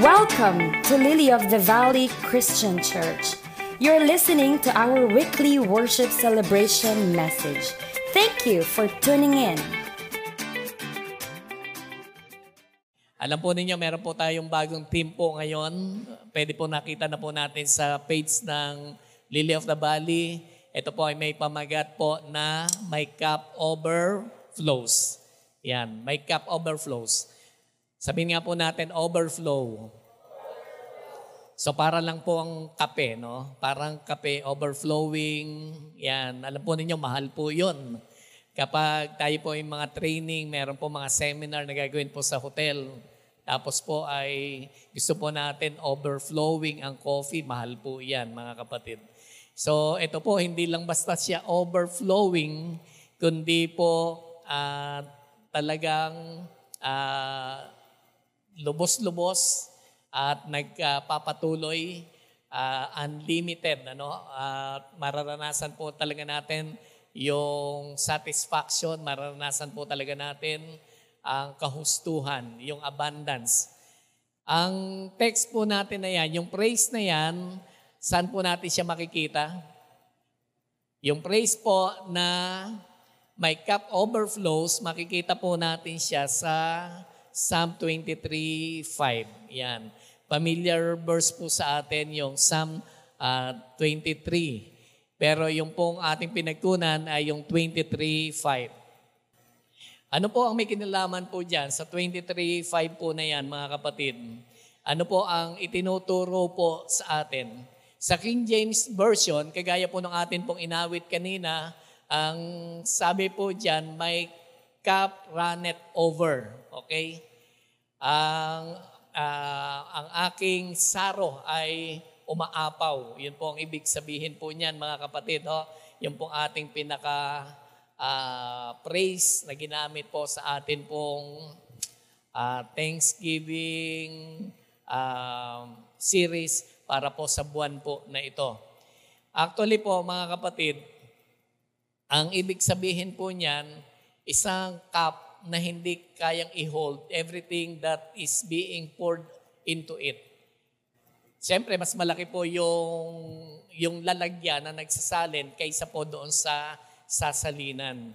Welcome to Lily of the Valley Christian Church. You're listening to our weekly worship celebration message. Thank you for tuning in. Alam po ninyo, meron po tayong bagong team po ngayon. Pwede po nakita na po natin sa page ng Lily of the Valley. Ito po ay may pamagat po na may cup overflows. Yan, may cup overflows. Sabihin nga po natin, overflow. So para lang po ang kape, no? Parang kape overflowing. Yan, alam po ninyo, mahal po yun. Kapag tayo po yung mga training, meron po mga seminar na gagawin po sa hotel. Tapos po ay gusto po natin overflowing ang coffee. Mahal po yan, mga kapatid. So ito po, hindi lang basta siya overflowing, kundi po ah, talagang ah, lubos-lubos at nagpapatuloy ah, unlimited ano? At mararanasan po talaga natin yung satisfaction mararanasan po talaga natin ang kahustuhan yung abundance. Ang text po natin na yan yung praise na yan saan po natin siya makikita? Yung praise po na may cup overflows, makikita po natin siya sa Psalm 23.5. Yan. Familiar verse po sa atin yung Psalm ah, 23. Pero yung pong ating pinagkunan ay yung 23.5. Ano po ang may kinalaman po dyan sa 23.5 po na yan, mga kapatid? Ano po ang itinuturo po sa atin? Sa King James Version, kagaya po ng atin pong inawit kanina, ang sabi po dyan, may cup runneth over. Okay? Ang, ah, ang aking saro ay umaapaw. Yun po ang ibig sabihin po niyan, mga kapatid. Ho? Yun po ang ating pinaka ah, praise na ginamit po sa atin pong ah, Thanksgiving um, series para po sa buwan po na ito. Actually po, mga kapatid, ang ibig sabihin po niyan, isang cup na hindi kayang i-hold everything that is being poured into it. Siyempre, mas malaki po yung, yung lalagyan na nagsasalin kaysa po doon sa sasalinan.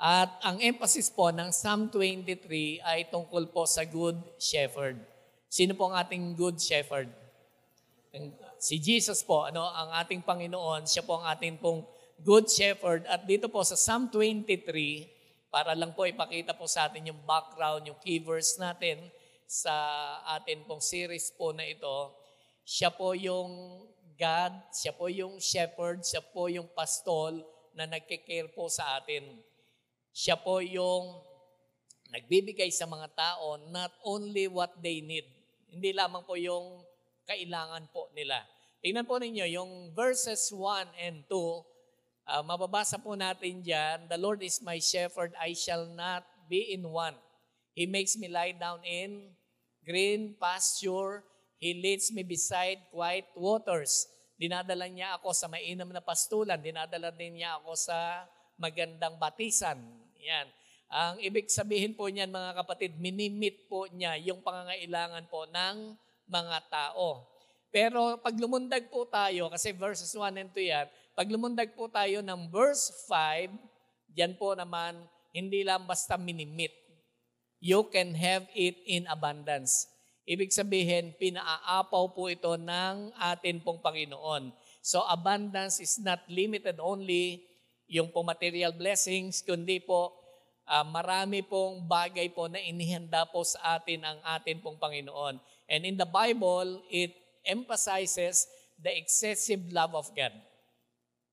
At ang emphasis po ng Psalm 23 ay tungkol po sa Good Shepherd. Sino po ang ating Good Shepherd? Si Jesus po, ano, ang ating Panginoon, siya po ang ating pong Good Shepherd. At dito po sa Psalm 23, para lang po ipakita po sa atin yung background, yung key verse natin sa atin pong series po na ito, siya po yung God, siya po yung shepherd, siya po yung pastol na nagkikare po sa atin. Siya po yung nagbibigay sa mga tao not only what they need, hindi lamang po yung kailangan po nila. Tingnan po ninyo, yung verses 1 and 2, ah, mababasa po natin dyan, The Lord is my shepherd, I shall not be in want. He makes me lie down in green pasture. He leads me beside quiet waters. Dinadala niya ako sa mainam na pastulan. Dinadala din niya ako sa magandang batisan. Yan. Ang ibig sabihin po niyan mga kapatid, minimit po niya yung pangangailangan po ng mga tao. Pero pag lumundag po tayo, kasi verses 1 and 2 yan, pag lumundag po tayo ng verse 5, diyan po naman, hindi lang basta minimit. You can have it in abundance. Ibig sabihin, pinaaapaw po ito ng atin pong Panginoon. So abundance is not limited only yung po material blessings, kundi po ah, marami pong bagay po na inihanda po sa atin ang atin pong Panginoon. And in the Bible, it emphasizes the excessive love of God.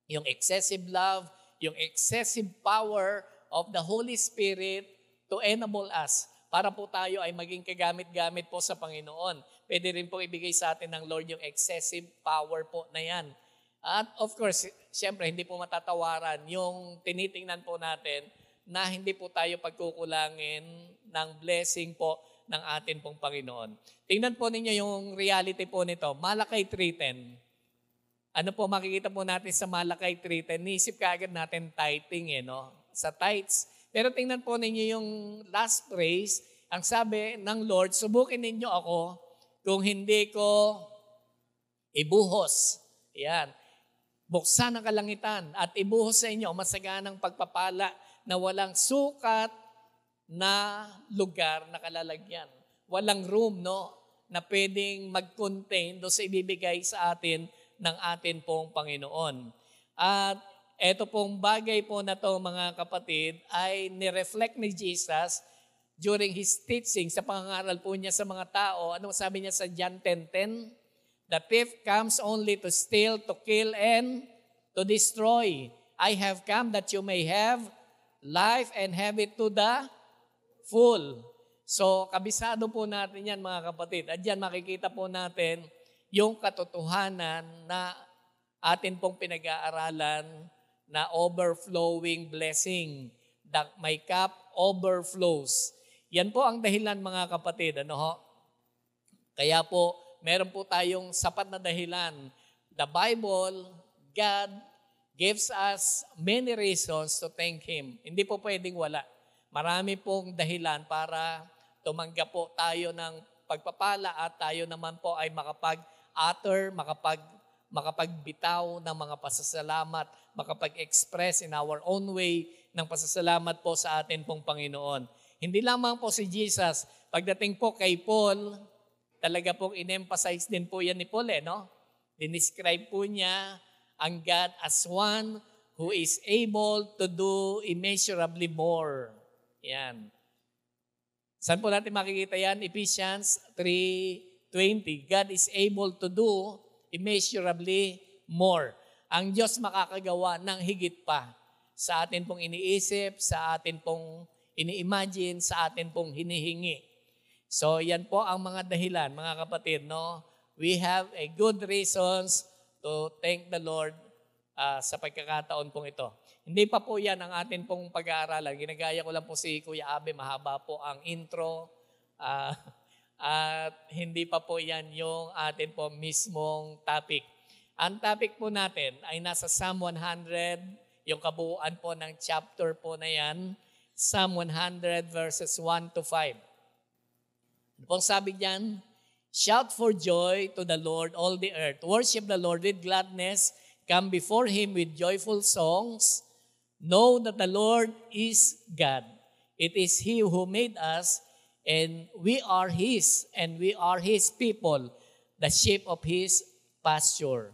Yung excessive love, yung excessive power of the Holy Spirit to enable us para po tayo ay maging kagamit-gamit po sa Panginoon. Pwede rin po ibigay sa atin ng Lord yung excessive power po na yan. At of course, siyempre, hindi po matatawaran yung tinitingnan po natin na hindi po tayo pagkukulangin ng blessing po ng atin pong Panginoon. Tingnan po ninyo yung reality po nito. Malakay 3.10. Ano po makikita po natin sa Malakay 3.10? Nisip ka agad natin tithing eh, no? Sa tithes. Pero tingnan po ninyo yung last phrase. Ang sabi ng Lord, subukin ninyo ako kung hindi ko ibuhos. Yan. Buksan ang kalangitan at ibuhos sa inyo masaganang pagpapala na walang sukat na lugar na kalalagyan. Walang room, no? Na pwedeng mag-contain do sa ibibigay sa atin ng atin pong Panginoon. At eto pong bagay po na to mga kapatid ay nireflect ni Jesus during his teaching sa pangangaral po niya sa mga tao. Ano sabi niya sa John 10.10? The thief comes only to steal, to kill, and to destroy. I have come that you may have life and have it to the full. So, kabisado po natin yan mga kapatid. At yan makikita po natin yung katotohanan na atin pong pinag-aaralan na overflowing blessing. That my cup overflows. Yan po ang dahilan mga kapatid. Ano ho? Kaya po, meron po tayong sapat na dahilan. The Bible, God gives us many reasons to thank Him. Hindi po pwedeng wala. Marami pong dahilan para tumanggap po tayo ng pagpapala at tayo naman po ay makapag-utter, makapag, makapagbitaw ng mga pasasalamat, makapag-express in our own way ng pasasalamat po sa atin pong Panginoon. Hindi lamang po si Jesus, pagdating po kay Paul, talaga pong in-emphasize din po yan ni Paul eh, no? Dinescribe po niya ang God as one who is able to do immeasurably more. Yan. Saan po natin makikita yan? Ephesians 3.20. God is able to do immeasurably more. Ang Diyos makakagawa ng higit pa sa atin pong iniisip, sa atin pong ini-imagine, sa atin pong hinihingi. So yan po ang mga dahilan, mga kapatid, no? We have a good reasons to thank the Lord uh, sa pagkakataon pong ito. Hindi pa po yan ang atin pong pag-aaralan. Ginagaya ko lang po si Kuya Abe, mahaba po ang intro. Uh, at hindi pa po yan yung atin po mismong topic. Ang topic po natin ay nasa Psalm 100, yung kabuuan po ng chapter po na yan, Psalm 100 verses 1 to 5. Ano pong sabi diyan? Shout for joy to the Lord, all the earth. Worship the Lord with gladness. Come before Him with joyful songs. Know that the Lord is God. It is He who made us, and we are His, and we are His people, the sheep of His pasture.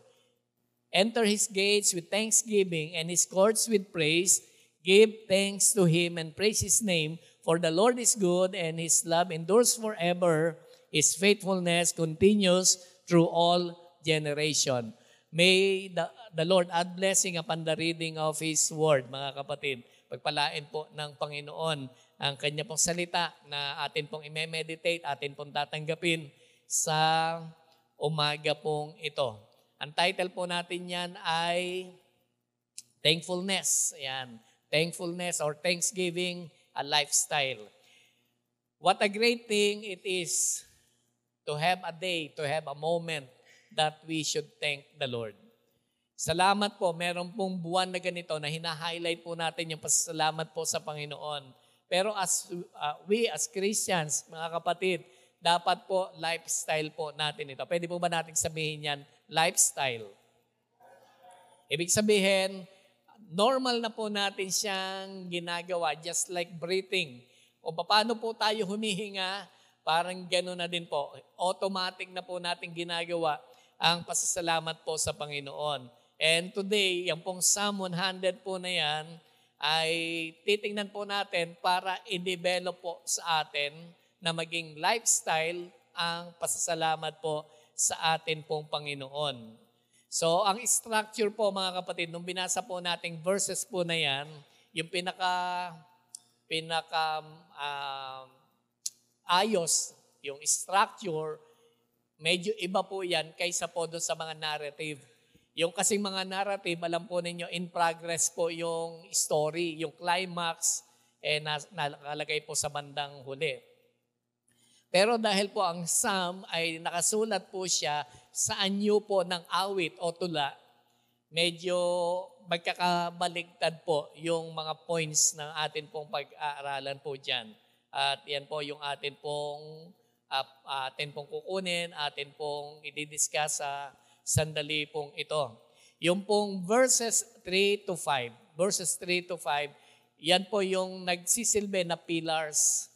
Enter His gates with thanksgiving and His courts with praise. Give thanks to Him and praise His name, for the Lord is good, and His love endures forever. His faithfulness continues through all generation. May the, the Lord add blessing upon the reading of His Word, mga kapatid. Pagpalain po ng Panginoon ang kanya pong salita na atin pong i-meditate, atin pong tatanggapin sa umaga pong ito. Ang title po natin yan ay Thankfulness. Ayan. Thankfulness or Thanksgiving, a lifestyle. What a great thing it is to have a day, to have a moment that we should thank the Lord. Salamat po, meron pong buwan na ganito na hina-highlight po natin yung pasasalamat po sa Panginoon. Pero as uh, we as Christians, mga kapatid, dapat po lifestyle po natin ito. Pwede po ba natin sabihin yan? Lifestyle. Ibig sabihin, normal na po natin siyang ginagawa, just like breathing. O paano po tayo humihinga, parang gano'n na din po. Automatic na po natin ginagawa ang pasasalamat po sa Panginoon. And today, yung pong Psalm 100 po na yan, ay titingnan po natin para i-develop po sa atin na maging lifestyle ang pasasalamat po sa atin pong Panginoon. So, ang structure po mga kapatid, nung binasa po nating verses po na yan, yung pinaka, pinaka uh, ayos, yung structure, medyo iba po yan kaysa po doon sa mga narrative. Yung kasing mga narrative, alam po ninyo, in progress po yung story, yung climax, eh, nakalagay po sa bandang huli. Pero dahil po ang Psalm ay nakasulat po siya sa anyo po ng awit o tula, medyo magkakabaligtad po yung mga points ng atin pong pag-aaralan po dyan. At yan po yung atin pong uh, atin pong kukunin, atin pong i-discuss sa sandali pong ito. Yung pong verses 3 to 5, verses 3 to 5, yan po yung nagsisilbi na pillars.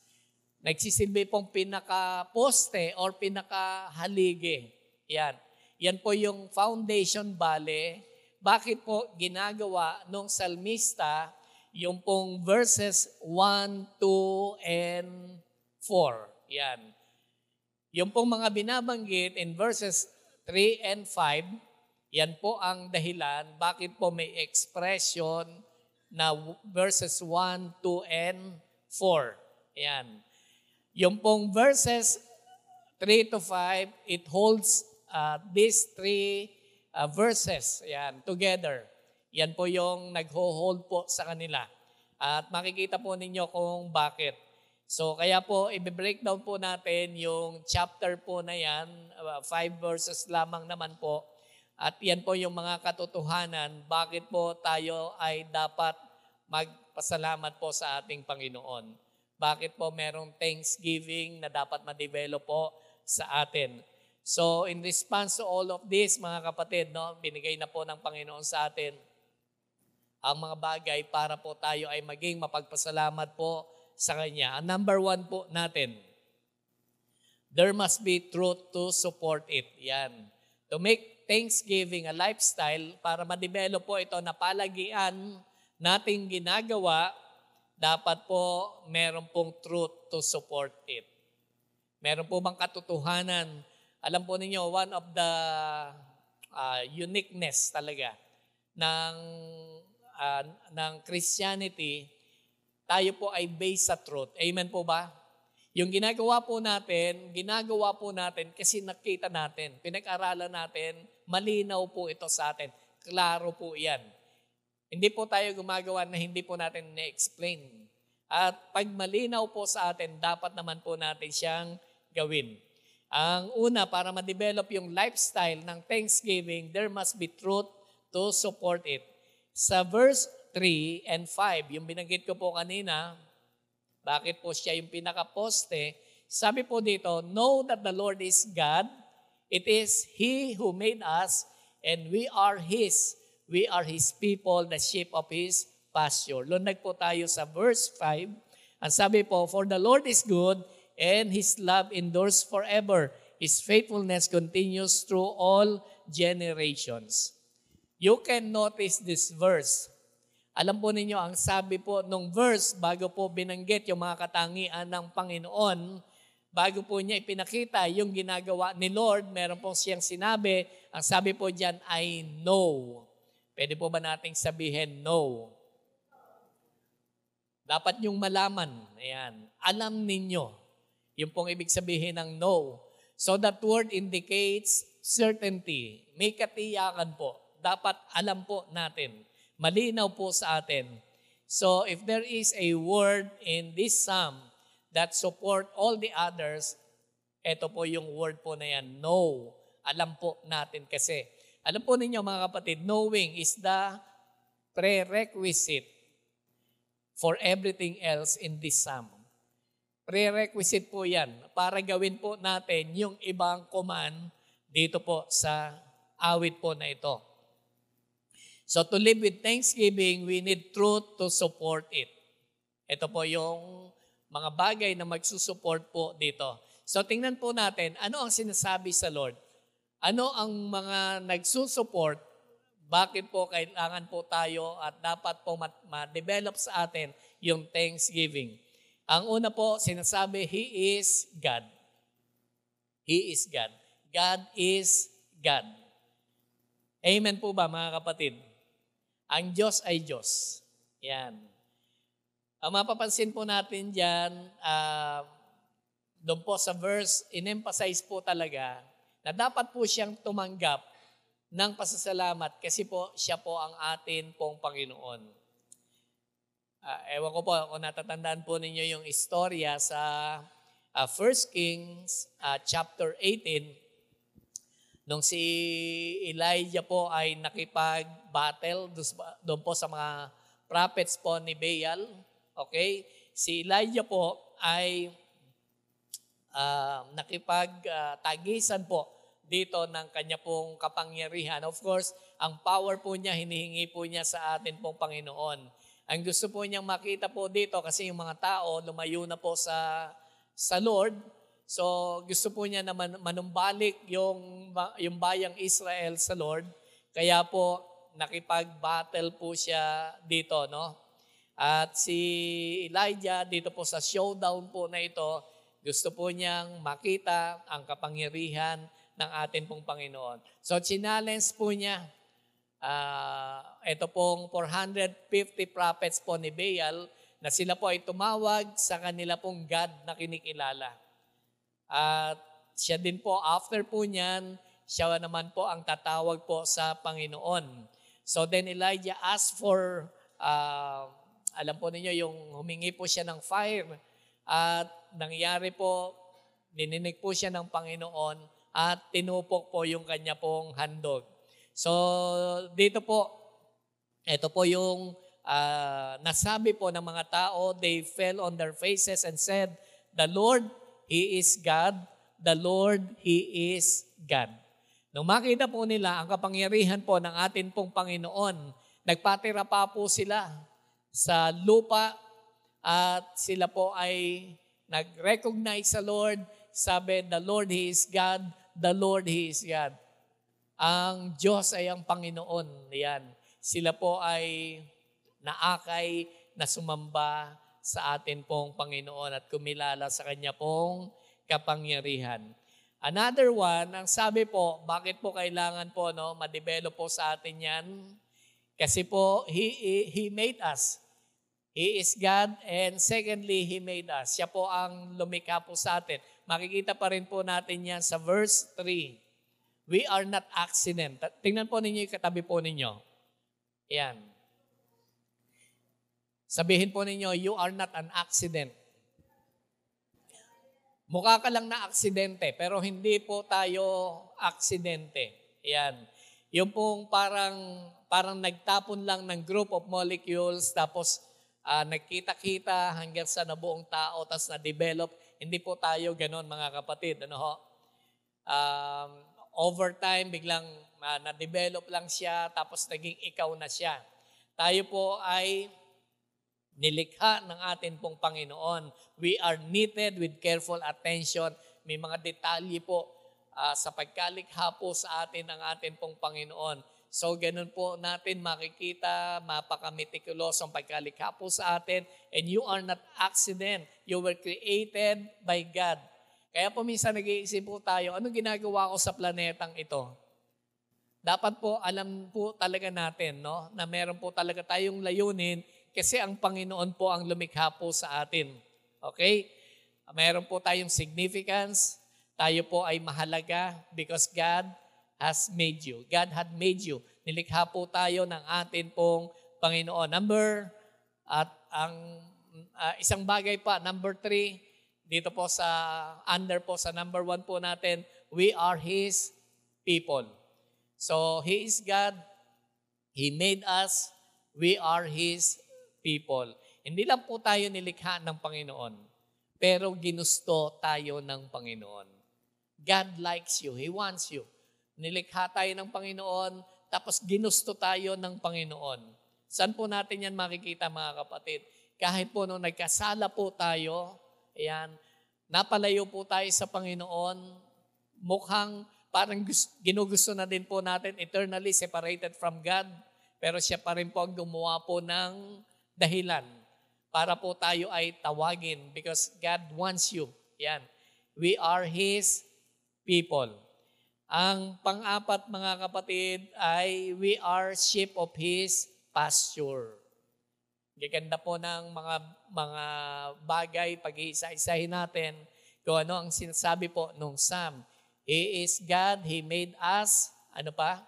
Nagsisilbi pong pinaka-poste or pinaka-haligi. Yan. Yan po yung foundation bale. Bakit po ginagawa nung salmista yung pong verses 1, 2, and 4. Yan. Yung pong mga binabanggit in verses 3 and 5, yan po ang dahilan bakit po may expression na verses 1, 2, and 4. Yan. Yung pong verses 3 to 5, it holds uh, these three uh, verses yan, together. Yan po yung nagho-hold po sa kanila. At makikita po ninyo kung bakit. So kaya po, i-breakdown po natin yung chapter po na yan, uh, five verses lamang naman po. At yan po yung mga katotohanan, bakit po tayo ay dapat magpasalamat po sa ating Panginoon. Bakit po merong thanksgiving na dapat ma-develop po sa atin. So in response to all of this, mga kapatid, no, binigay na po ng Panginoon sa atin ang mga bagay para po tayo ay maging mapagpasalamat po sa Kanya. Ang number one po natin, there must be truth to support it. Yan. To make Thanksgiving a lifestyle, para ma-develop po ito na palagian nating ginagawa, dapat po meron pong truth to support it. Meron po bang katotohanan? Alam po ninyo, one of the uh, uniqueness talaga ng uh, ng Christianity, tayo po ay based sa truth. Amen po ba? Yung ginagawa po natin, ginagawa po natin kasi nakita natin, pinag-aralan natin, malinaw po ito sa atin. Klaro po yan. Hindi po tayo gumagawa na hindi po natin na-explain. At pag malinaw po sa atin, dapat naman po natin siyang gawin. Ang una, para ma-develop yung lifestyle ng Thanksgiving, there must be truth to support it. Sa verse 3 and 5, yung binanggit ko po kanina, bakit po siya yung pinaka-poste, sabi po dito, Know that the Lord is God, it is He who made us, and we are His. We are His people, the sheep of His pasture. Lunag po tayo sa verse 5. Ang sabi po, For the Lord is good, and His love endures forever. His faithfulness continues through all generations. You can notice this verse. Alam po ninyo, ang sabi po nung verse, bago po binanggit yung mga katangian ng Panginoon, bago po niya ipinakita yung ginagawa ni Lord, meron pong siyang sinabi, ang sabi po diyan ay no. Pwede po ba nating sabihin no? Dapat yung malaman, ayan, alam ninyo. Yung pong ibig sabihin ng no. So that word indicates certainty. May katiyakan po dapat alam po natin. Malinaw po sa atin. So if there is a word in this psalm that support all the others, ito po yung word po na yan, know. Alam po natin kasi. Alam po ninyo mga kapatid, knowing is the prerequisite for everything else in this psalm. Prerequisite po yan para gawin po natin yung ibang command dito po sa awit po na ito. So to live with thanksgiving, we need truth to support it. Ito po yung mga bagay na magsusupport po dito. So tingnan po natin, ano ang sinasabi sa Lord? Ano ang mga nagsusupport? Bakit po kailangan po tayo at dapat po ma-develop sa atin yung thanksgiving? Ang una po, sinasabi, He is God. He is God. God is God. Amen po ba mga kapatid? Ang Diyos ay Diyos. Yan. Ang mapapansin po natin dyan, uh, doon po sa verse, in-emphasize po talaga na dapat po siyang tumanggap ng pasasalamat kasi po siya po ang atin pong Panginoon. Uh, ewan ko po kung natatandaan po ninyo yung istorya sa uh, 1 Kings uh, chapter 18 Nung si Elijah po ay nakipag-battle doon po sa mga prophets po ni Baal, okay? Si Elijah po ay uh, nakipagtagisan po dito ng kanya pong kapangyarihan. Of course, ang power po niya, hinihingi po niya sa atin pong Panginoon. Ang gusto po niyang makita po dito kasi yung mga tao lumayo na po sa sa Lord. So gusto po niya na man, manumbalik yung yung bayang Israel sa Lord. Kaya po nakipag-battle po siya dito, no? At si Elijah dito po sa showdown po na ito, gusto po niyang makita ang kapangyarihan ng atin pong Panginoon. So, challenge po niya, uh, ito pong 450 prophets po ni Baal, na sila po ay tumawag sa kanila pong God na kinikilala. At siya din po, after po niyan, siya naman po ang tatawag po sa Panginoon. So then Elijah asked for, uh, alam po ninyo, yung humingi po siya ng fire at nangyari po, nininig po siya ng Panginoon at tinupok po yung kanya pong handog. So, dito po, ito po yung uh, nasabi po ng mga tao, they fell on their faces and said, The Lord, He is God. The Lord, He is God. Nung makita po nila ang kapangyarihan po ng atin pong Panginoon, nagpatira pa po sila sa lupa at sila po ay nag-recognize sa Lord. Sabi, the Lord, He is God. The Lord, He is God. Ang Diyos ay ang Panginoon. Yan. Sila po ay naakay na sumamba sa atin pong Panginoon at kumilala sa Kanya pong kapangyarihan. Another one, ang sabi po, bakit po kailangan po no, ma-develop po sa atin yan? Kasi po, He, He made us. He is God and secondly, He made us. Siya po ang lumikha po sa atin. Makikita pa rin po natin yan sa verse 3. We are not accident. Tingnan po ninyo yung katabi po ninyo. Yan. Sabihin po ninyo, you are not an accident. Mukha ka lang na aksidente, pero hindi po tayo aksidente. Yan. Yung pong parang, parang nagtapon lang ng group of molecules, tapos uh, nagkita-kita hanggang sa nabuong tao, tapos na-develop. Hindi po tayo ganon mga kapatid. Ano ho? Um, over time, biglang uh, na-develop lang siya, tapos naging ikaw na siya. Tayo po ay nilikha ng atin pong Panginoon. We are knitted with careful attention. May mga detalye po uh, sa pagkalikha po sa atin ng atin pong Panginoon. So, ganun po natin makikita, mapaka-meticulous ang pagkalikha po sa atin. And you are not accident. You were created by God. Kaya po minsan nag-iisip po tayo, anong ginagawa ko sa planetang ito? Dapat po alam po talaga natin no, na meron po talaga tayong layunin kasi ang Panginoon po ang lumikha po sa atin. Okay? Meron po tayong significance. Tayo po ay mahalaga because God has made you. God had made you. Nilikha po tayo ng atin pong Panginoon. Number, at ang uh, isang bagay pa, number three, dito po sa, under po sa number one po natin, we are His people. So, He is God. He made us. We are His people. Hindi lang po tayo nilikha ng Panginoon, pero ginusto tayo ng Panginoon. God likes you. He wants you. Nilikha tayo ng Panginoon, tapos ginusto tayo ng Panginoon. Saan po natin yan makikita mga kapatid? Kahit po nung nagkasala po tayo, ayan, napalayo po tayo sa Panginoon, mukhang parang ginugusto na din po natin eternally separated from God, pero siya pa rin po ang gumawa po ng dahilan para po tayo ay tawagin because God wants you. Yan. We are His people. Ang pang-apat mga kapatid ay we are sheep of His pasture. Gaganda po ng mga mga bagay pag-iisa-isahin natin kung ano ang sinasabi po nung Psalm. He is God, He made us. Ano pa?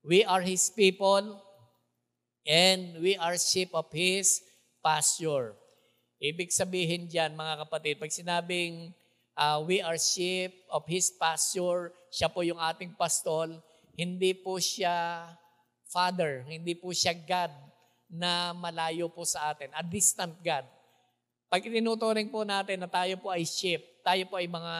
We are His people and we are sheep of His pasture. Ibig sabihin diyan mga kapatid, pag sinabing uh, we are sheep of His pasture. Siya po yung ating pastol. Hindi po siya Father, hindi po siya God na malayo po sa atin, a distant God. Pag tinuturing po natin na tayo po ay sheep, tayo po ay mga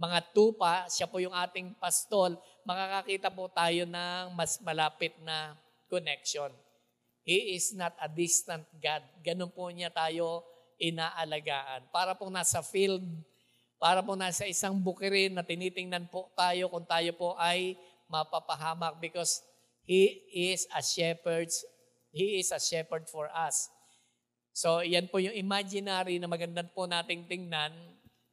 mga tupa, siya po yung ating pastol, makakakita po tayo ng mas malapit na connection. He is not a distant God. Ganun po niya tayo inaalagaan. Para po nasa field, para po nasa isang bukirin na tinitingnan po tayo kung tayo po ay mapapahamak because He is a shepherd. He is a shepherd for us. So, yan po yung imaginary na magandang po nating tingnan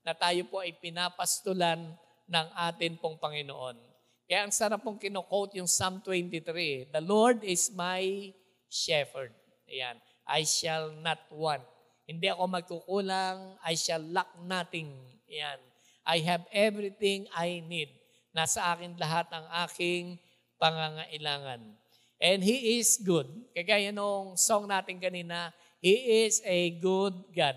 na tayo po ay pinapastulan ng atin pong Panginoon. Kaya ang sarap pong kino-quote yung Psalm 23, The Lord is my shepherd. Ayan. I shall not want. Hindi ako magkukulang. I shall lack nothing. Ayan. I have everything I need. Nasa akin lahat ang aking pangangailangan. And He is good. Kagaya nung song natin kanina, He is a good God.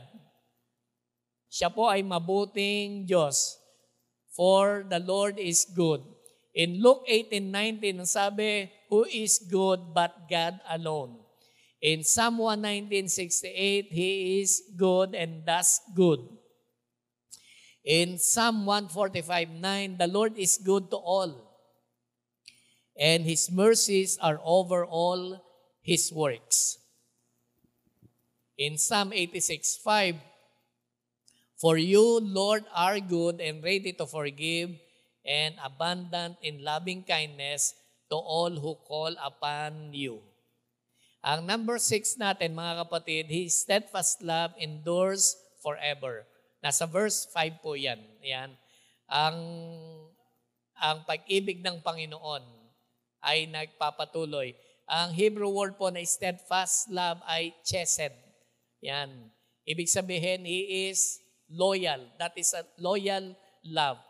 Siya po ay mabuting Diyos. For the Lord is good. In Luke 18:19, ang sabi, Who is good but God alone? In Psalm 119:68, He is good and does good. In Psalm 145:9, the Lord is good to all, and His mercies are over all His works. In Psalm 86:5, For you, Lord, are good and ready to forgive and abundant in loving kindness to all who call upon you. Ang number six natin, mga kapatid, His steadfast love endures forever. Nasa verse 5 po yan. yan. Ang, ang pag-ibig ng Panginoon ay nagpapatuloy. Ang Hebrew word po na steadfast love ay chesed. Yan. Ibig sabihin, He is loyal. That is a loyal love.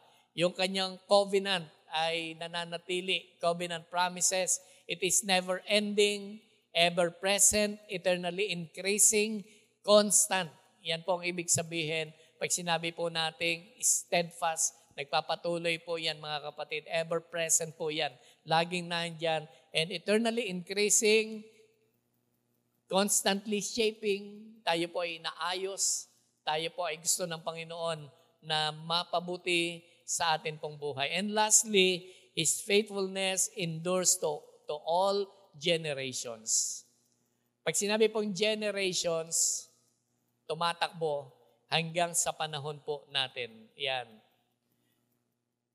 Yung kanyang covenant ay nananatili. Covenant promises. It is never ending, ever present, eternally increasing, constant. Yan po ang ibig sabihin. Pag sinabi po nating steadfast, nagpapatuloy po yan mga kapatid. Ever present po yan. Laging nandyan. And eternally increasing, constantly shaping, tayo po ay naayos, tayo po ay gusto ng Panginoon na mapabuti sa atin pong buhay. And lastly, His faithfulness endures to, to all generations. Pag sinabi pong generations, tumatakbo hanggang sa panahon po natin. Yan.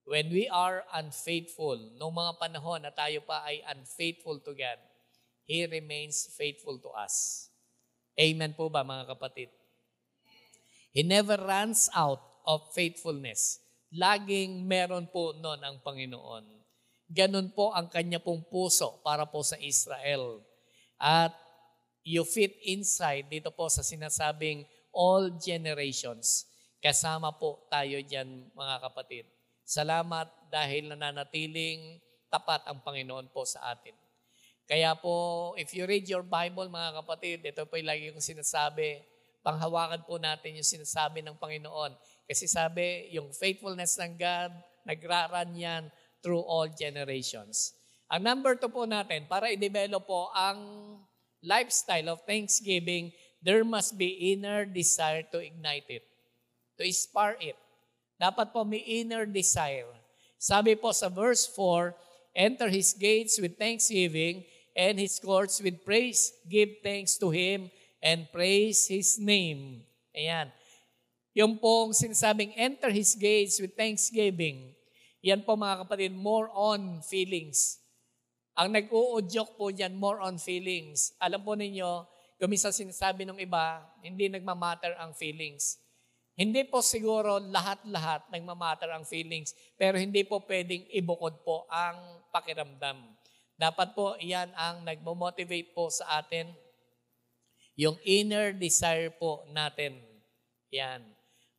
When we are unfaithful, noong mga panahon na tayo pa ay unfaithful to God, He remains faithful to us. Amen po ba mga kapatid? He never runs out of faithfulness. Laging meron po noon ang Panginoon. Ganun po ang kanya pong puso para po sa Israel. At you fit inside dito po sa sinasabing all generations. Kasama po tayo dyan mga kapatid. Salamat dahil nananatiling tapat ang Panginoon po sa atin. Kaya po, if you read your Bible mga kapatid, ito po yung lagi kong sinasabi, panghawakan po natin yung sinasabi ng Panginoon. Kasi sabi, yung faithfulness ng God, nagraran yan through all generations. Ang number two po natin, para i-develop po ang lifestyle of thanksgiving, there must be inner desire to ignite it, to spark it. Dapat po may inner desire. Sabi po sa verse 4, Enter His gates with thanksgiving and His courts with praise. Give thanks to Him and praise His name. Ayan. Yung pong sinasabing enter His gates with thanksgiving, yan po mga kapatid, more on feelings. Ang nag-uudyok po dyan, more on feelings. Alam po ninyo, kumisa sinasabi ng iba, hindi nagmamatter ang feelings. Hindi po siguro lahat-lahat nagmamatter ang feelings, pero hindi po pwedeng ibukod po ang pakiramdam. Dapat po iyan ang nagmo-motivate po sa atin. Yung inner desire po natin. Yan.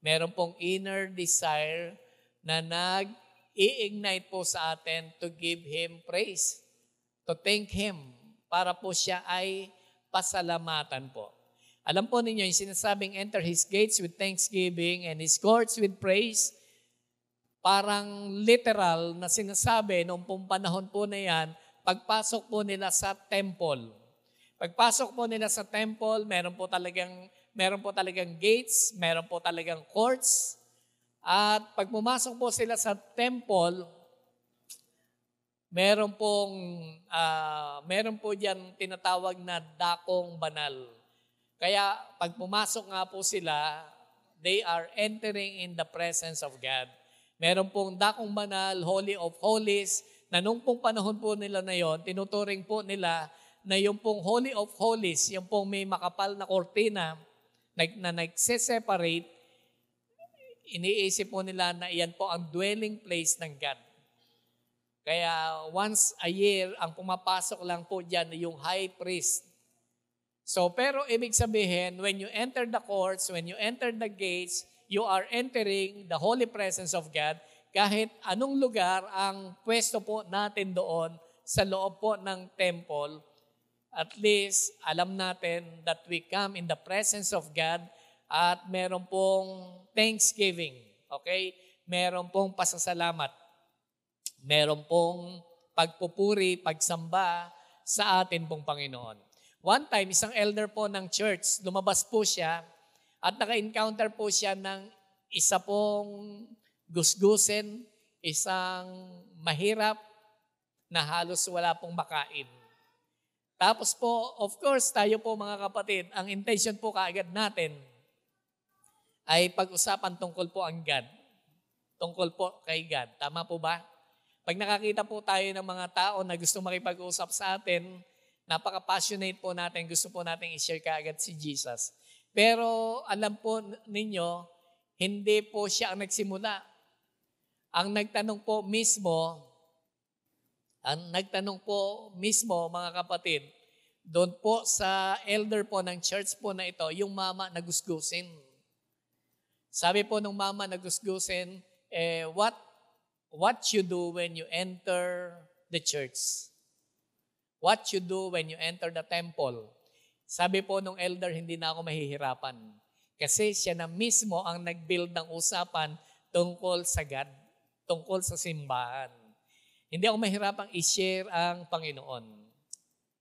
Meron pong inner desire na nag-i-ignite po sa atin to give Him praise, to thank Him, para po siya ay pasalamatan po. Alam po ninyo, yung sinasabing enter His gates with thanksgiving and His courts with praise, parang literal na sinasabi noong pong panahon po na yan, pagpasok po nila sa temple. Pagpasok po nila sa temple, meron po talagang meron po talagang gates, meron po talagang courts. At pag pumasok po sila sa temple, meron pong uh, meron po diyan tinatawag na dakong banal. Kaya pag pumasok nga po sila, they are entering in the presence of God. Meron pong dakong banal, holy of holies, na nung pong panahon po nila na yon, tinuturing po nila na yung pong Holy of Holies, yung pong may makapal na kortina na, na nagse-separate, iniisip po nila na iyan po ang dwelling place ng God. Kaya once a year, ang pumapasok lang po dyan yung high priest. So, pero ibig sabihin, when you enter the courts, when you enter the gates, you are entering the holy presence of God kahit anong lugar ang pwesto po natin doon sa loob po ng temple, at least alam natin that we come in the presence of God at meron pong thanksgiving. Okay? Meron pong pasasalamat. Meron pong pagpupuri, pagsamba sa atin pong Panginoon. One time, isang elder po ng church, lumabas po siya at naka-encounter po siya ng isa pong gusgusin, isang mahirap na halos wala pong makain. Tapos po, of course, tayo po mga kapatid, ang intention po kaagad natin ay pag-usapan tungkol po ang God. Tungkol po kay God. Tama po ba? Pag nakakita po tayo ng mga tao na gusto makipag-usap sa atin, napaka-passionate po natin, gusto po natin i-share kaagad si Jesus. Pero alam po ninyo, hindi po siya ang nagsimula. Ang nagtanong po mismo, ang nagtanong po mismo mga kapatid, doon po sa elder po ng church po na ito, yung mama na gusgusin. Sabi po nung mama na gusgusin, eh, what, what you do when you enter the church? What you do when you enter the temple? Sabi po nung elder, hindi na ako mahihirapan. Kasi siya na mismo ang nag-build ng usapan tungkol sa God tungkol sa simbahan. Hindi ako mahirapang i-share ang Panginoon.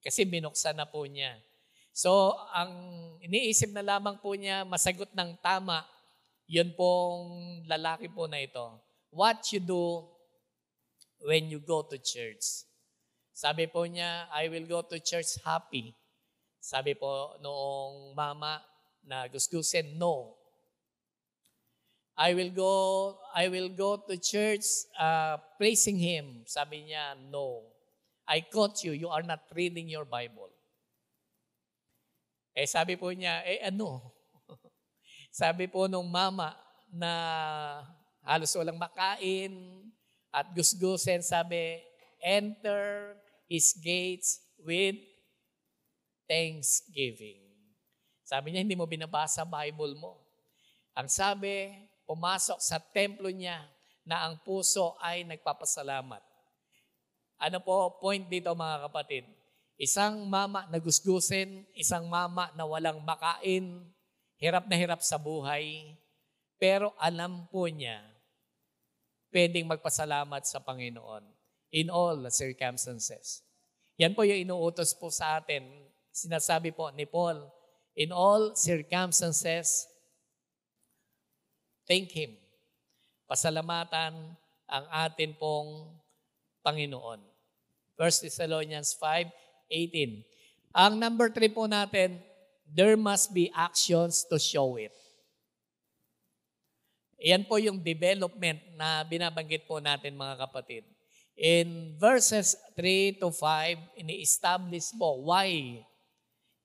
Kasi binuksan na po niya. So, ang iniisip na lamang po niya, masagot ng tama, yun pong lalaki po na ito. What you do when you go to church. Sabi po niya, I will go to church happy. Sabi po noong mama na gusgusin, no. I will go I will go to church uh, praising him. Sabi niya, no. I caught you, you are not reading your Bible. Eh sabi po niya, eh ano? sabi po nung mama na halos walang makain at gusgusin, sabi, enter his gates with thanksgiving. Sabi niya, hindi mo binabasa Bible mo. Ang sabi, pumasok sa templo niya na ang puso ay nagpapasalamat. Ano po point dito mga kapatid? Isang mama na gusgusin, isang mama na walang makain, hirap na hirap sa buhay, pero alam po niya, pwedeng magpasalamat sa Panginoon in all circumstances. Yan po yung inuutos po sa atin. Sinasabi po ni Paul, in all circumstances, Thank Him. Pasalamatan ang atin pong Panginoon. 1 Thessalonians 5:18. Ang number 3 po natin, there must be actions to show it. Yan po yung development na binabanggit po natin mga kapatid. In verses 3 to 5, ini-establish po why.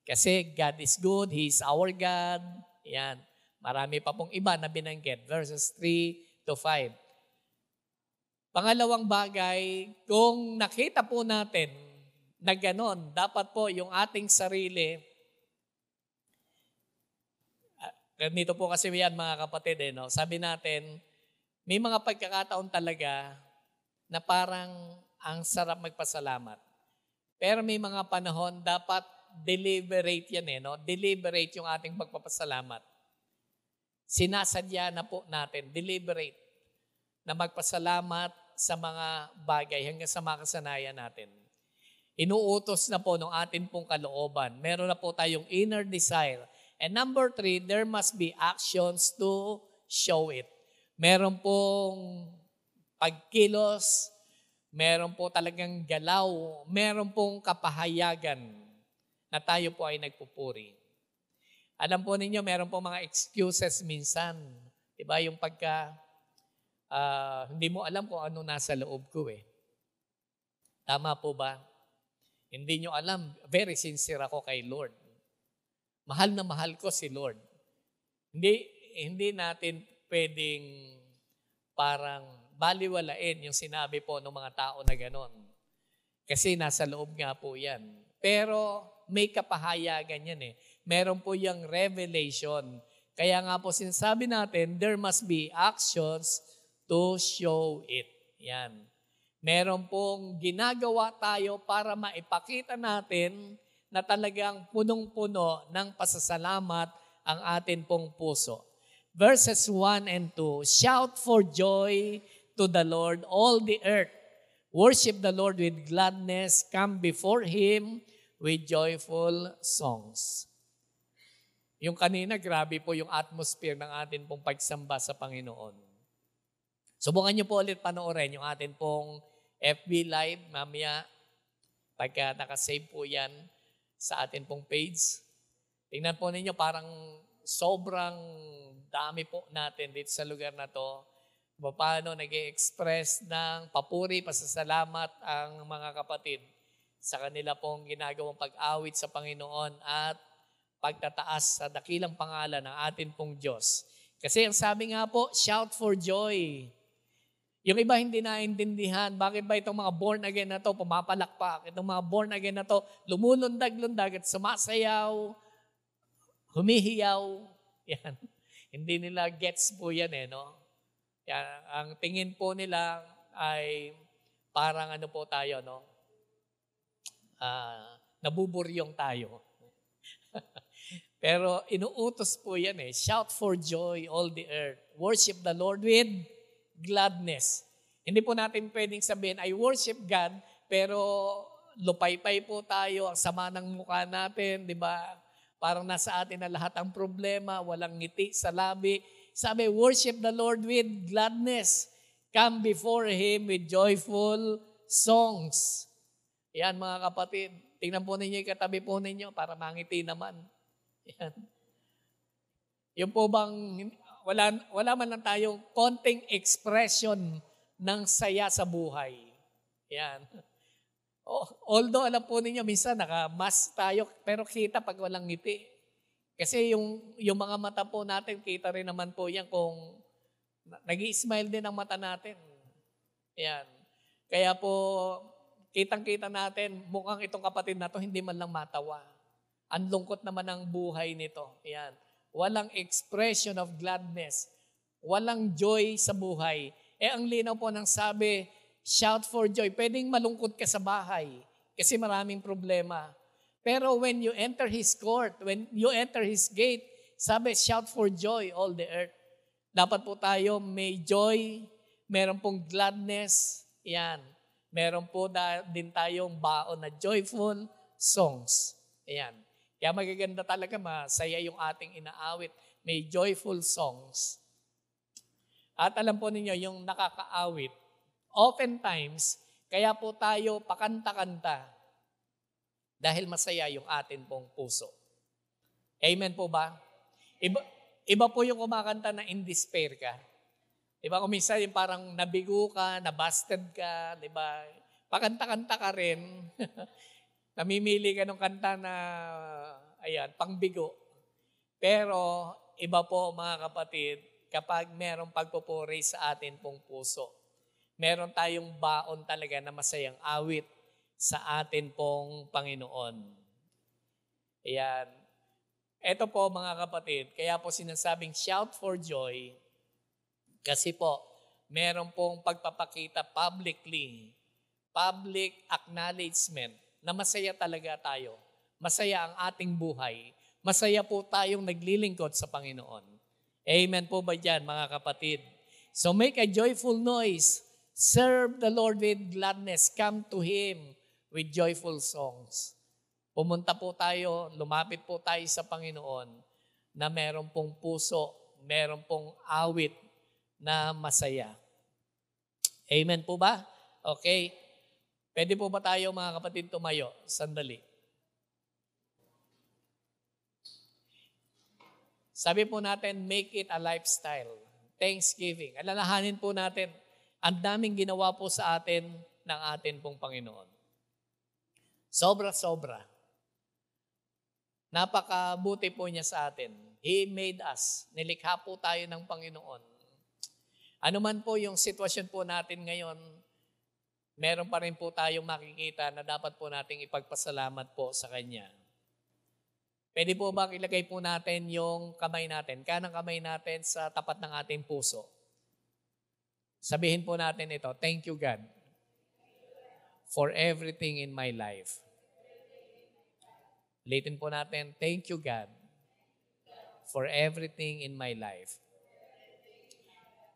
Kasi God is good, He is our God. Yan. Marami pa pong iba na binanggit. Verses 3 to 5. Pangalawang bagay, kung nakita po natin na ganon, dapat po yung ating sarili, uh, ganito po kasi yan mga kapatid, eh, no? sabi natin, may mga pagkakataon talaga na parang ang sarap magpasalamat. Pero may mga panahon, dapat deliberate yan eh, no? Deliberate yung ating pagpapasalamat sinasadya na po natin, deliberate, na magpasalamat sa mga bagay hanggang sa makasanayan natin. Inuutos na po ng atin pong kalooban. Meron na po tayong inner desire And number three, there must be actions to show it. Meron pong pagkilos, meron po talagang galaw, meron pong kapahayagan na tayo po ay nagpupuri. Alam po ninyo, meron po mga excuses minsan. Diba? Yung pagka, uh, hindi mo alam kung ano nasa loob ko eh. Tama po ba? Hindi nyo alam, very sincere ako kay Lord. Mahal na mahal ko si Lord. Hindi, hindi natin pwedeng parang baliwalain yung sinabi po ng mga tao na ganon. Kasi nasa loob nga po yan. Pero may kapahayagan yan eh meron po yung revelation. Kaya nga po sinasabi natin, there must be actions to show it. Yan. Meron pong ginagawa tayo para maipakita natin na talagang punong-puno ng pasasalamat ang atin pong puso. Verses 1 and 2, Shout for joy to the Lord, all the earth. Worship the Lord with gladness. Come before Him with joyful songs. Yung kanina, grabe po yung atmosphere ng atin pong pagsamba sa Panginoon. Subukan niyo po ulit panoorin yung atin pong FB Live mamaya pagka nakasave po yan sa atin pong page. Tingnan po ninyo, parang sobrang dami po natin dito sa lugar na to. Paano nag express ng papuri, pasasalamat ang mga kapatid sa kanila pong ginagawang pag-awit sa Panginoon at pagtataas sa dakilang pangalan ng atin pong Diyos. Kasi ang sabi nga po, shout for joy. Yung iba hindi naintindihan, bakit ba itong mga born again na to pumapalakpak? Itong mga born again na to lumulundag-lundag at sumasayaw, humihiyaw. Yan. Hindi nila gets po yan eh, no? Yan. Ang tingin po nila ay parang ano po tayo, no? Uh, nabuburyong tayo. Pero inuutos po yan eh. Shout for joy all the earth. Worship the Lord with gladness. Hindi po natin pwedeng sabihin, I worship God, pero lupaypay po tayo, ang sama ng mukha natin, di ba? Parang nasa atin na lahat ang problema, walang ngiti sa labi. Sabi, worship the Lord with gladness. Come before Him with joyful songs. Yan mga kapatid. Tingnan po ninyo yung katabi po ninyo para mangiti naman. Yan. Yung po bang, wala, wala man lang tayong konting expression ng saya sa buhay. Yan. Although alam po ninyo, minsan naka-mask tayo, pero kita pag walang ngiti. Kasi yung, yung mga mata po natin, kita rin naman po yan kung nag smile din ang mata natin. Yan. Kaya po, kitang-kita natin, mukhang itong kapatid na to hindi man lang matawa. Ang lungkot naman ng buhay nito. Yan. Walang expression of gladness. Walang joy sa buhay. Eh ang linaw po ng sabi, shout for joy. Pwedeng malungkot ka sa bahay kasi maraming problema. Pero when you enter His court, when you enter His gate, sabi, shout for joy all the earth. Dapat po tayo may joy, meron pong gladness, yan. Meron po da, din tayong baon na joyful songs. Ayan. Kaya magaganda talaga, masaya yung ating inaawit. May joyful songs. At alam po ninyo, yung nakakaawit, oftentimes, kaya po tayo pakanta-kanta dahil masaya yung atin pong puso. Amen po ba? Iba, iba po yung kumakanta na in despair ka. Di ba? Kung minsan yung parang nabigo ka, nabasted ka, di ba? Pakanta-kanta ka rin. Namimili ka ng kanta na, ayan, pangbigo. Pero, iba po mga kapatid, kapag merong pagpupuri sa atin pong puso. Meron tayong baon talaga na masayang awit sa atin pong Panginoon. Ayan. Ito po mga kapatid, kaya po sinasabing shout for joy kasi po, meron pong pagpapakita publicly, public acknowledgement na masaya talaga tayo. Masaya ang ating buhay. Masaya po tayong naglilingkod sa Panginoon. Amen po ba dyan, mga kapatid? So make a joyful noise. Serve the Lord with gladness. Come to Him with joyful songs. Pumunta po tayo, lumapit po tayo sa Panginoon na meron pong puso, meron pong awit na masaya. Amen po ba? Okay. Pwede po ba tayo mga kapatid tumayo? Sandali. Sabi po natin, make it a lifestyle. Thanksgiving. Alalahanin po natin, ang daming ginawa po sa atin ng atin pong Panginoon. Sobra-sobra. Napakabuti po niya sa atin. He made us. Nilikha po tayo ng Panginoon. Ano man po yung sitwasyon po natin ngayon, meron pa rin po tayong makikita na dapat po nating ipagpasalamat po sa Kanya. Pwede po ba ilagay po natin yung kamay natin, kanang kamay natin sa tapat ng ating puso? Sabihin po natin ito, thank you God for everything in my life. Ulitin po natin, thank you God for everything in my life.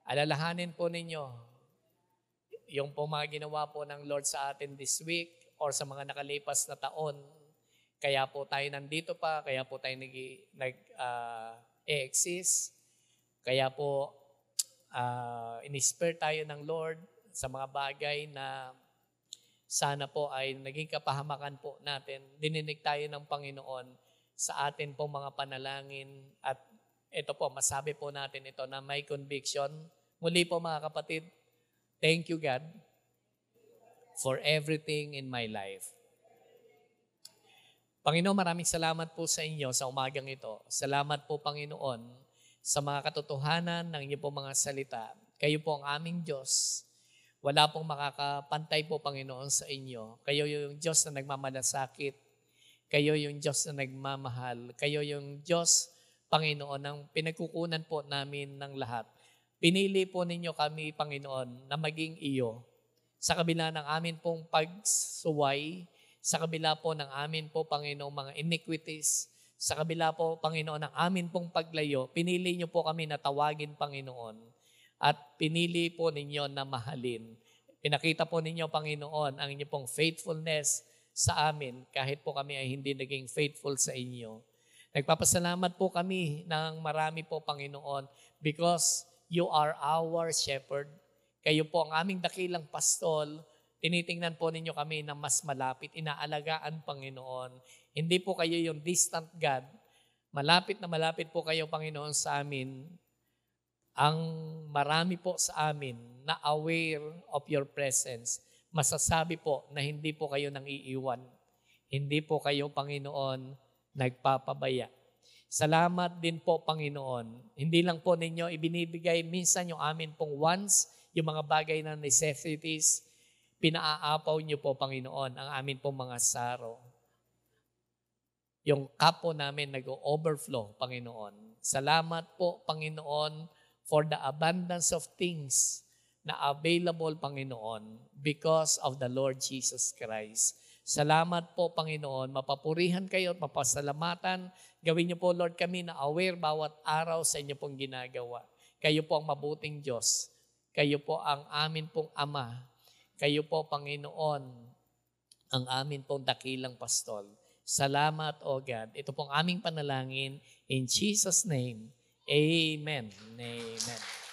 Alalahanin po ninyo yung po mga ginawa po ng Lord sa atin this week or sa mga nakalipas na taon. Kaya po tayo nandito pa, kaya po tayo nag, nag uh, exist Kaya po uh, in-spare tayo ng Lord sa mga bagay na sana po ay naging kapahamakan po natin. Dininig tayo ng Panginoon sa atin pong mga panalangin at ito po, masabi po natin ito na may conviction. Muli po mga kapatid, thank you God for everything in my life. Panginoon, maraming salamat po sa inyo sa umagang ito. Salamat po, Panginoon, sa mga katotohanan ng inyong po mga salita. Kayo po ang aming Diyos. Wala pong makakapantay po, Panginoon, sa inyo. Kayo yung Diyos na nagmamalasakit. Kayo yung Diyos na nagmamahal. Kayo yung Diyos Panginoon, ang pinagkukunan po namin ng lahat. Pinili po ninyo kami, Panginoon, na maging iyo sa kabila ng amin pong pagsuway, sa kabila po ng amin po, Panginoon, mga iniquities, sa kabila po, Panginoon, ng amin pong paglayo, pinili niyo po kami na tawagin, Panginoon, at pinili po ninyo na mahalin. Pinakita po ninyo, Panginoon, ang inyong pong faithfulness sa amin kahit po kami ay hindi naging faithful sa inyo. Nagpapasalamat po kami ng marami po, Panginoon, because you are our shepherd. Kayo po ang aming dakilang pastol. Tinitingnan po ninyo kami na mas malapit, inaalagaan, Panginoon. Hindi po kayo yung distant God. Malapit na malapit po kayo, Panginoon, sa amin. Ang marami po sa amin na aware of your presence, masasabi po na hindi po kayo nang iiwan. Hindi po kayo, Panginoon, nagpapabaya. Salamat din po, Panginoon. Hindi lang po ninyo ibinibigay minsan yung amin pong wants, yung mga bagay na necessities, pinaaapaw niyo po, Panginoon, ang amin pong mga saro. Yung kapo namin nag-overflow, Panginoon. Salamat po, Panginoon, for the abundance of things na available, Panginoon, because of the Lord Jesus Christ. Salamat po, Panginoon. Mapapurihan kayo at mapasalamatan. Gawin niyo po, Lord, kami na aware bawat araw sa inyo pong ginagawa. Kayo po ang mabuting Diyos. Kayo po ang amin pong Ama. Kayo po, Panginoon, ang amin pong dakilang pastol. Salamat, O God. Ito pong aming panalangin. In Jesus' name, Amen. Amen.